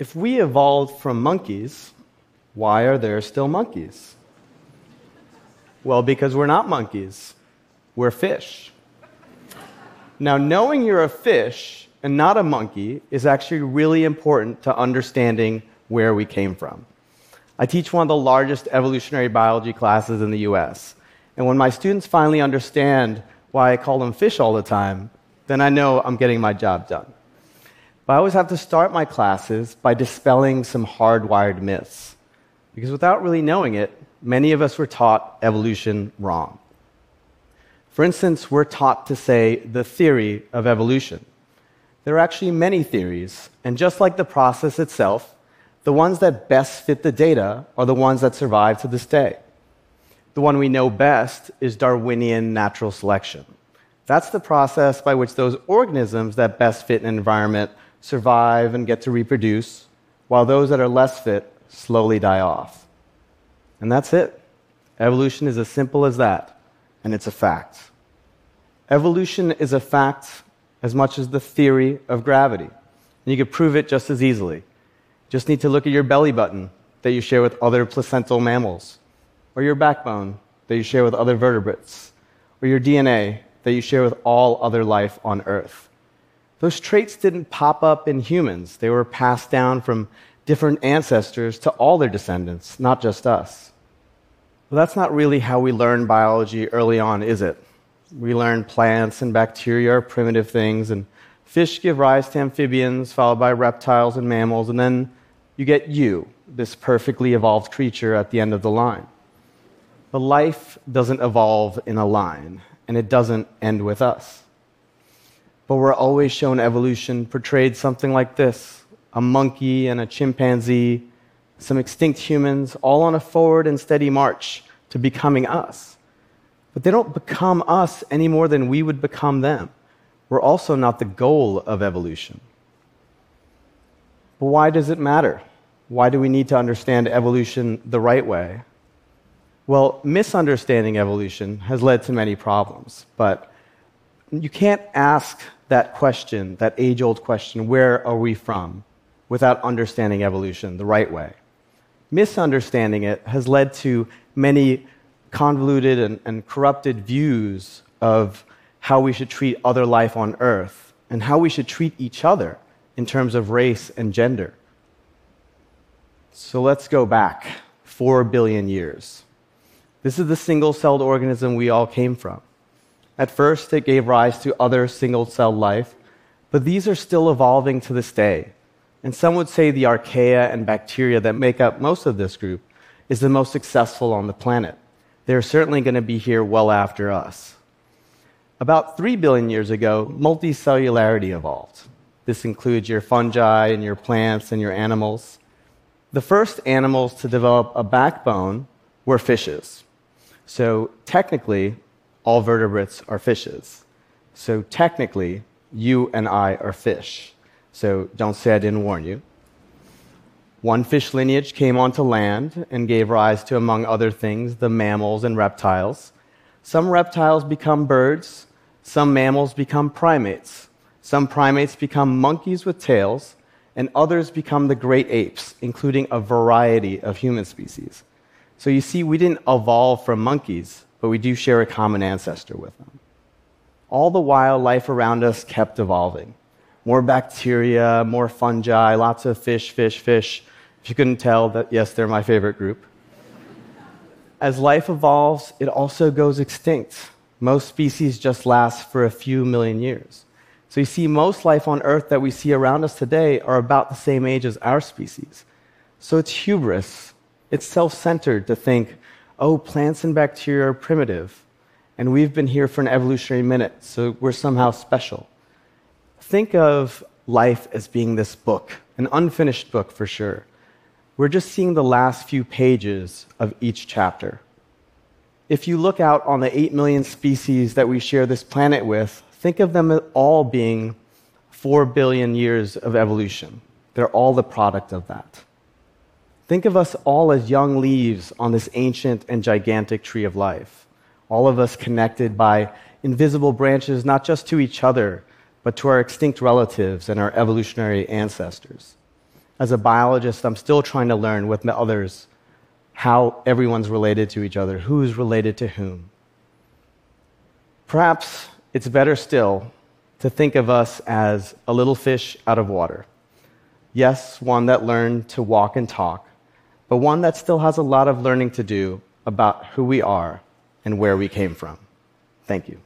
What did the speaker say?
if we evolved from monkeys, why are there still monkeys? Well, because we're not monkeys, we're fish. Now, knowing you're a fish and not a monkey is actually really important to understanding where we came from. I teach one of the largest evolutionary biology classes in the US. And when my students finally understand why I call them fish all the time, then I know I'm getting my job done. But I always have to start my classes by dispelling some hardwired myths. Because without really knowing it, many of us were taught evolution wrong. For instance, we're taught to say the theory of evolution. There are actually many theories, and just like the process itself, the ones that best fit the data are the ones that survive to this day. The one we know best is Darwinian natural selection. That's the process by which those organisms that best fit an environment survive and get to reproduce, while those that are less fit slowly die off. And that's it. Evolution is as simple as that, and it's a fact. Evolution is a fact as much as the theory of gravity. And you can prove it just as easily. Just need to look at your belly button that you share with other placental mammals, or your backbone that you share with other vertebrates, or your DNA that you share with all other life on Earth. Those traits didn't pop up in humans, they were passed down from different ancestors to all their descendants, not just us. But that's not really how we learn biology early on, is it? We learn plants and bacteria are primitive things, and fish give rise to amphibians, followed by reptiles and mammals, and then you get you, this perfectly evolved creature at the end of the line. But life doesn't evolve in a line, and it doesn't end with us. But we're always shown evolution portrayed something like this a monkey and a chimpanzee, some extinct humans, all on a forward and steady march to becoming us. But they don't become us any more than we would become them. We're also not the goal of evolution. But why does it matter? Why do we need to understand evolution the right way? Well, misunderstanding evolution has led to many problems, but you can't ask that question, that age old question, where are we from, without understanding evolution the right way. Misunderstanding it has led to many convoluted and, and corrupted views of how we should treat other life on Earth and how we should treat each other in terms of race and gender. So let's go back four billion years. This is the single celled organism we all came from. At first, it gave rise to other single celled life, but these are still evolving to this day. And some would say the archaea and bacteria that make up most of this group is the most successful on the planet they're certainly going to be here well after us. About 3 billion years ago, multicellularity evolved. This includes your fungi and your plants and your animals. The first animals to develop a backbone were fishes. So, technically, all vertebrates are fishes. So, technically, you and I are fish. So, don't say I didn't warn you. One fish lineage came onto land and gave rise to, among other things, the mammals and reptiles. Some reptiles become birds, some mammals become primates, some primates become monkeys with tails, and others become the great apes, including a variety of human species. So you see, we didn't evolve from monkeys, but we do share a common ancestor with them. All the while, life around us kept evolving. More bacteria, more fungi, lots of fish, fish, fish, if you couldn't tell, that yes, they're my favorite group. As life evolves, it also goes extinct. Most species just last for a few million years. So you see, most life on Earth that we see around us today are about the same age as our species. So it's hubris. It's self centered to think, oh, plants and bacteria are primitive, and we've been here for an evolutionary minute, so we're somehow special. Think of life as being this book, an unfinished book for sure. We're just seeing the last few pages of each chapter. If you look out on the 8 million species that we share this planet with, think of them all being 4 billion years of evolution. They're all the product of that. Think of us all as young leaves on this ancient and gigantic tree of life, all of us connected by invisible branches, not just to each other, but to our extinct relatives and our evolutionary ancestors. As a biologist, I'm still trying to learn with others how everyone's related to each other, who's related to whom. Perhaps it's better still to think of us as a little fish out of water. Yes, one that learned to walk and talk, but one that still has a lot of learning to do about who we are and where we came from. Thank you.